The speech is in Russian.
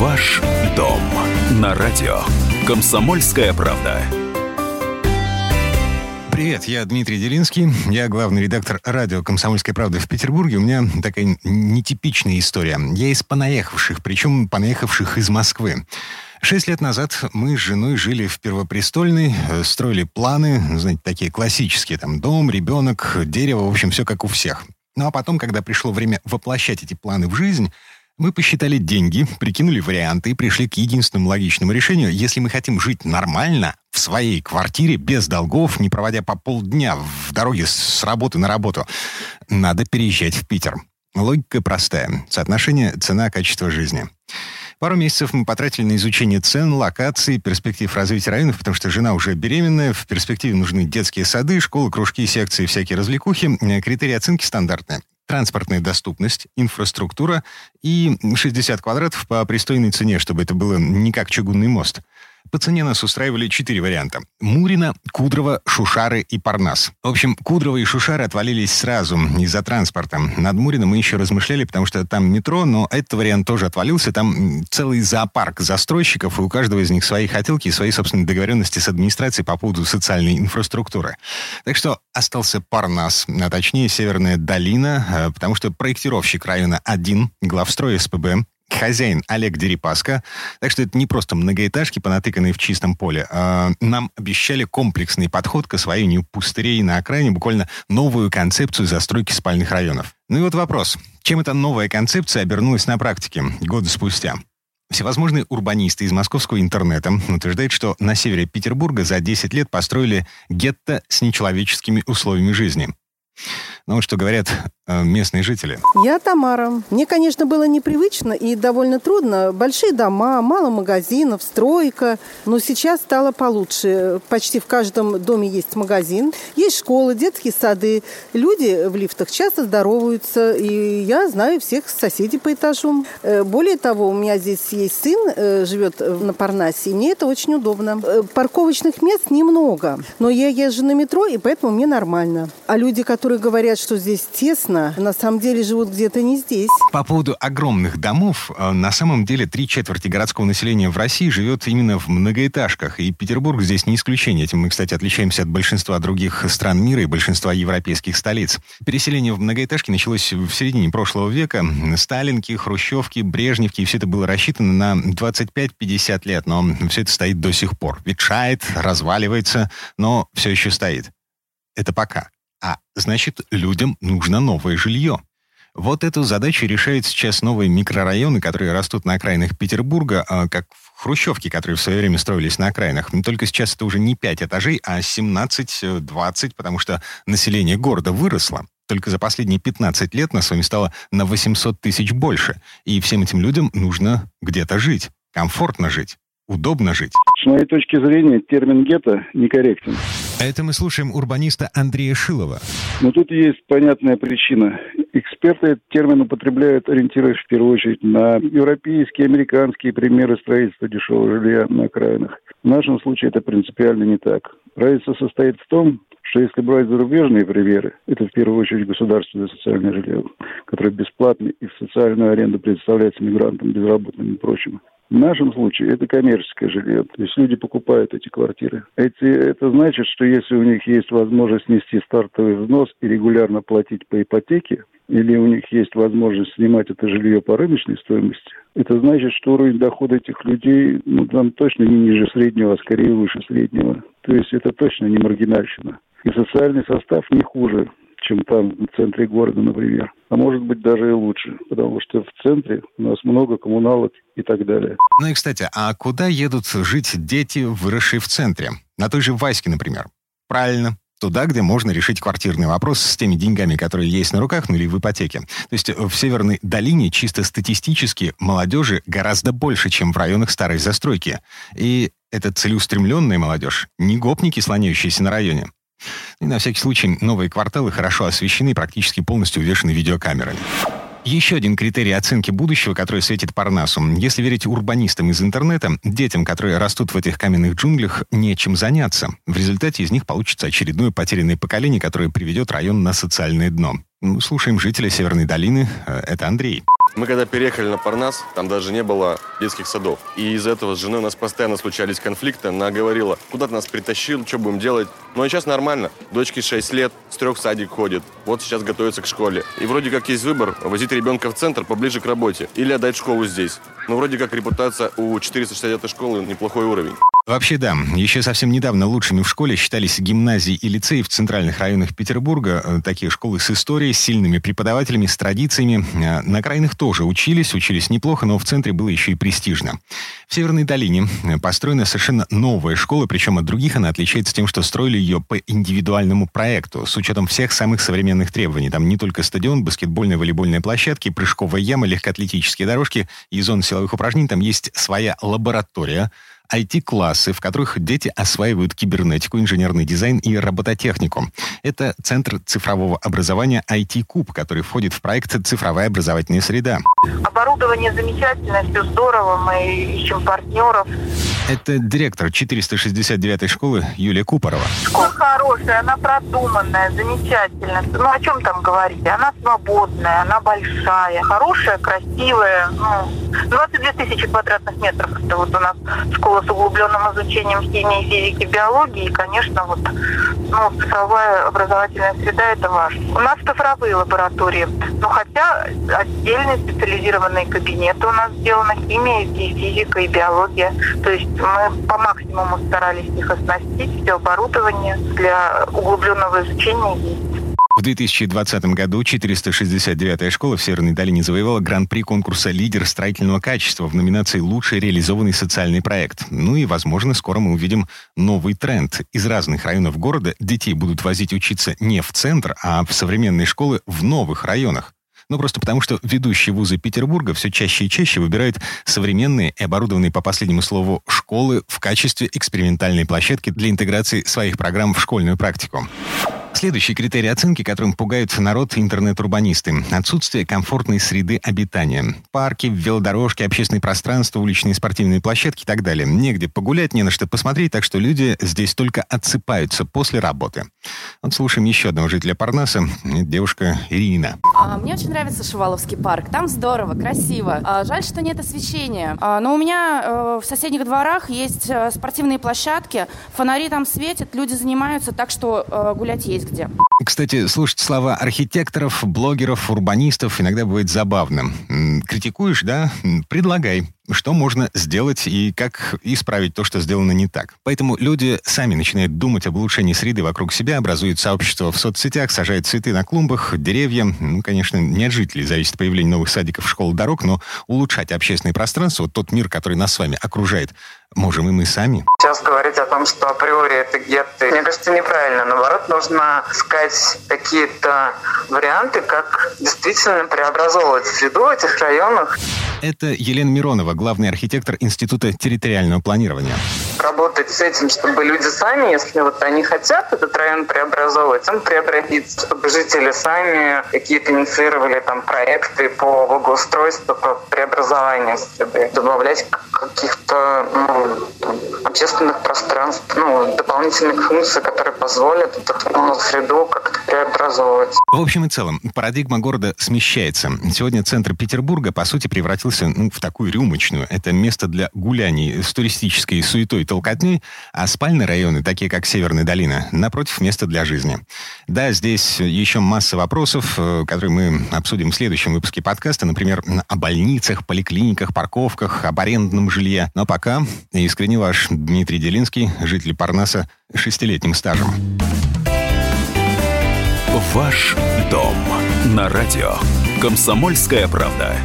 Ваш дом на радио. Комсомольская правда. Привет, я Дмитрий Делинский, я главный редактор радио «Комсомольская правда» в Петербурге. У меня такая нетипичная история. Я из понаехавших, причем понаехавших из Москвы. Шесть лет назад мы с женой жили в Первопрестольной, э, строили планы, знаете, такие классические, там, дом, ребенок, дерево, в общем, все как у всех. Ну а потом, когда пришло время воплощать эти планы в жизнь, мы посчитали деньги, прикинули варианты и пришли к единственному логичному решению. Если мы хотим жить нормально, в своей квартире, без долгов, не проводя по полдня в дороге с работы на работу, надо переезжать в Питер. Логика простая. Соотношение цена-качество жизни. Пару месяцев мы потратили на изучение цен, локаций, перспектив развития районов, потому что жена уже беременная, в перспективе нужны детские сады, школы, кружки, секции, всякие развлекухи. Критерии оценки стандартные транспортная доступность, инфраструктура и 60 квадратов по пристойной цене, чтобы это было не как чугунный мост. По цене нас устраивали четыре варианта. Мурина, Кудрово, Шушары и Парнас. В общем, Кудрово и Шушары отвалились сразу из-за транспорта. Над Мурино мы еще размышляли, потому что там метро, но этот вариант тоже отвалился. Там целый зоопарк застройщиков, и у каждого из них свои хотелки и свои собственные договоренности с администрацией по поводу социальной инфраструктуры. Так что остался Парнас, а точнее Северная долина, э, потому что проектировщик района 1, главстрой СПБ, хозяин Олег Дерипаска. Так что это не просто многоэтажки, понатыканные в чистом поле. А нам обещали комплексный подход к освоению пустырей на окраине, буквально новую концепцию застройки спальных районов. Ну и вот вопрос. Чем эта новая концепция обернулась на практике годы спустя? Всевозможные урбанисты из московского интернета утверждают, что на севере Петербурга за 10 лет построили гетто с нечеловеческими условиями жизни. Ну что говорят э, местные жители. Я Тамара. Мне, конечно, было непривычно и довольно трудно. Большие дома, мало магазинов, стройка. Но сейчас стало получше. Почти в каждом доме есть магазин, есть школы, детские сады. Люди в лифтах часто здороваются. И я знаю всех соседей по этажу. Э, более того, у меня здесь есть сын, э, живет на Парнасе. И мне это очень удобно. Парковочных мест немного. Но я езжу на метро, и поэтому мне нормально. А люди, которые говорят, что здесь тесно, на самом деле живут где-то не здесь. По поводу огромных домов, э, на самом деле три четверти городского населения в России живет именно в многоэтажках, и Петербург здесь не исключение. Этим мы, кстати, отличаемся от большинства других стран мира и большинства европейских столиц. Переселение в многоэтажки началось в середине прошлого века. Сталинки, Хрущевки, Брежневки, все это было рассчитано на 25-50 лет, но все это стоит до сих пор. Ветшает, разваливается, но все еще стоит. Это пока. А значит, людям нужно новое жилье. Вот эту задачу решают сейчас новые микрорайоны, которые растут на окраинах Петербурга, а, как в Хрущевке, которые в свое время строились на окраинах. Только сейчас это уже не 5 этажей, а 17-20, потому что население города выросло. Только за последние 15 лет нас с вами стало на 800 тысяч больше. И всем этим людям нужно где-то жить, комфортно жить удобно жить. С моей точки зрения, термин «гетто» некорректен. Это мы слушаем урбаниста Андрея Шилова. Но тут есть понятная причина. Эксперты этот термин употребляют, ориентируясь в первую очередь на европейские, американские примеры строительства дешевого жилья на окраинах. В нашем случае это принципиально не так. Разница состоит в том, что если брать зарубежные примеры, это в первую очередь государственное социальное жилье, которое бесплатно и в социальную аренду предоставляется мигрантам, безработным и прочим, в нашем случае это коммерческое жилье. То есть люди покупают эти квартиры. Эти, это значит, что если у них есть возможность нести стартовый взнос и регулярно платить по ипотеке, или у них есть возможность снимать это жилье по рыночной стоимости, это значит, что уровень дохода этих людей ну, там точно не ниже среднего, а скорее выше среднего. То есть это точно не маргинальщина. И социальный состав не хуже чем там, в центре города, например. А может быть даже и лучше, потому что в центре у нас много коммуналок и так далее. Ну и, кстати, а куда едут жить дети, выросшие в центре? На той же Ваське, например. Правильно, туда, где можно решить квартирный вопрос с теми деньгами, которые есть на руках, ну или в ипотеке. То есть в Северной долине чисто статистически молодежи гораздо больше, чем в районах старой застройки. И это целеустремленная молодежь, не гопники, слоняющиеся на районе. И на всякий случай новые кварталы хорошо освещены и практически полностью увешаны видеокамерами. Еще один критерий оценки будущего, который светит Парнасу. Если верить урбанистам из интернета, детям, которые растут в этих каменных джунглях, нечем заняться. В результате из них получится очередное потерянное поколение, которое приведет район на социальное дно. Ну, слушаем жителя Северной долины. Э, это Андрей. Мы когда переехали на Парнас, там даже не было детских садов. И из-за этого с женой у нас постоянно случались конфликты. Она говорила, куда ты нас притащил, что будем делать. А сейчас нормально. Дочке 6 лет, с трех в садик ходит. Вот сейчас готовится к школе. И вроде как есть выбор, возить ребенка в центр поближе к работе. Или отдать школу здесь. Но вроде как репутация у 460 школы неплохой уровень. Вообще да. Еще совсем недавно лучшими в школе считались гимназии и лицеи в центральных районах Петербурга. Э, такие школы с историей, с сильными преподавателями, с традициями. Э, на окраинах тоже учились, учились неплохо, но в центре было еще и престижно. В Северной долине э, построена совершенно новая школа, причем от других она отличается тем, что строили ее по индивидуальному проекту, с учетом всех самых современных требований. Там не только стадион, баскетбольные, волейбольные площадки, прыжковая яма, легкоатлетические дорожки и зоны силовых упражнений. Там есть своя лаборатория, IT-классы, в которых дети осваивают кибернетику, инженерный дизайн и робототехнику. Это Центр цифрового образования IT-Куб, который входит в проект «Цифровая образовательная среда». Оборудование замечательное, все здорово, мы ищем партнеров. Это директор 469-й школы Юлия Купорова. Школа хорошая, она продуманная, замечательная. Ну, о чем там говорить? Она свободная, она большая, хорошая, красивая. Ну, 22 тысячи квадратных метров. Это вот у нас школа с углубленным изучением химии, физики, биологии. И, конечно, вот ну, цифровая образовательная среда – это важно. У нас цифровые лаборатории. Ну, хотя отдельные специализированные кабинеты у нас сделаны химия, и физика, и биология. То есть мы по максимуму старались их оснастить, все оборудование для углубленного изучения. В 2020 году 469-я школа в Северной долине завоевала гран-при конкурса «Лидер строительного качества» в номинации «Лучший реализованный социальный проект». Ну и, возможно, скоро мы увидим новый тренд. Из разных районов города детей будут возить учиться не в центр, а в современные школы в новых районах. Ну, просто потому, что ведущие вузы Петербурга все чаще и чаще выбирают современные и оборудованные по последнему слову школы в качестве экспериментальной площадки для интеграции своих программ в школьную практику. Следующий критерий оценки, которым пугают народ интернет-урбанисты – отсутствие комфортной среды обитания. Парки, велодорожки, общественные пространства, уличные спортивные площадки и так далее. Негде погулять, не на что посмотреть, так что люди здесь только отсыпаются после работы. Вот слушаем еще одного жителя Парнаса, девушка Ирина. А, мне очень нравится Шуваловский парк. Там здорово, красиво. А, жаль, что нет освещения. А, но у меня э, в соседних дворах есть э, спортивные площадки, фонари там светят, люди занимаются, так что э, гулять есть есть где. Кстати, слушать слова архитекторов, блогеров, урбанистов иногда бывает забавным. Критикуешь, да? Предлагай что можно сделать и как исправить то, что сделано не так. Поэтому люди сами начинают думать об улучшении среды вокруг себя, образуют сообщества в соцсетях, сажают цветы на клумбах, деревья. Ну, конечно, не от жителей зависит появление новых садиков, школ, дорог, но улучшать общественное пространство, вот тот мир, который нас с вами окружает, можем и мы сами. Сейчас говорить о том, что априори это гетто, мне кажется, неправильно. Наоборот, нужно искать какие-то варианты, как действительно преобразовывать среду в этих районах. Это Елена Миронова, главный архитектор Института территориального планирования. Работать с этим, чтобы люди сами, если вот они хотят этот район преобразовывать, он преобразится, чтобы жители сами какие-то инициировали там проекты по благоустройству, по преобразованию среды, добавлять каких-то ну, общественных пространств, ну, дополнительных функций, которые позволят эту ну, среду как-то преобразовывать. В общем и целом, парадигма города смещается. Сегодня центр Петербурга, по сути, превратился ну, в такую рюмочную. Это место для гуляний с туристической суетой и толкотней, а спальные районы, такие как Северная долина, напротив, место для жизни. Да, здесь еще масса вопросов, э, которые мы обсудим в следующем выпуске подкаста, например, о больницах, поликлиниках, парковках, об арендном жилье. Но пока искренне ваш Дмитрий Делинский, житель Парнаса, шестилетним стажем. Ваш дом на радио. Комсомольская правда.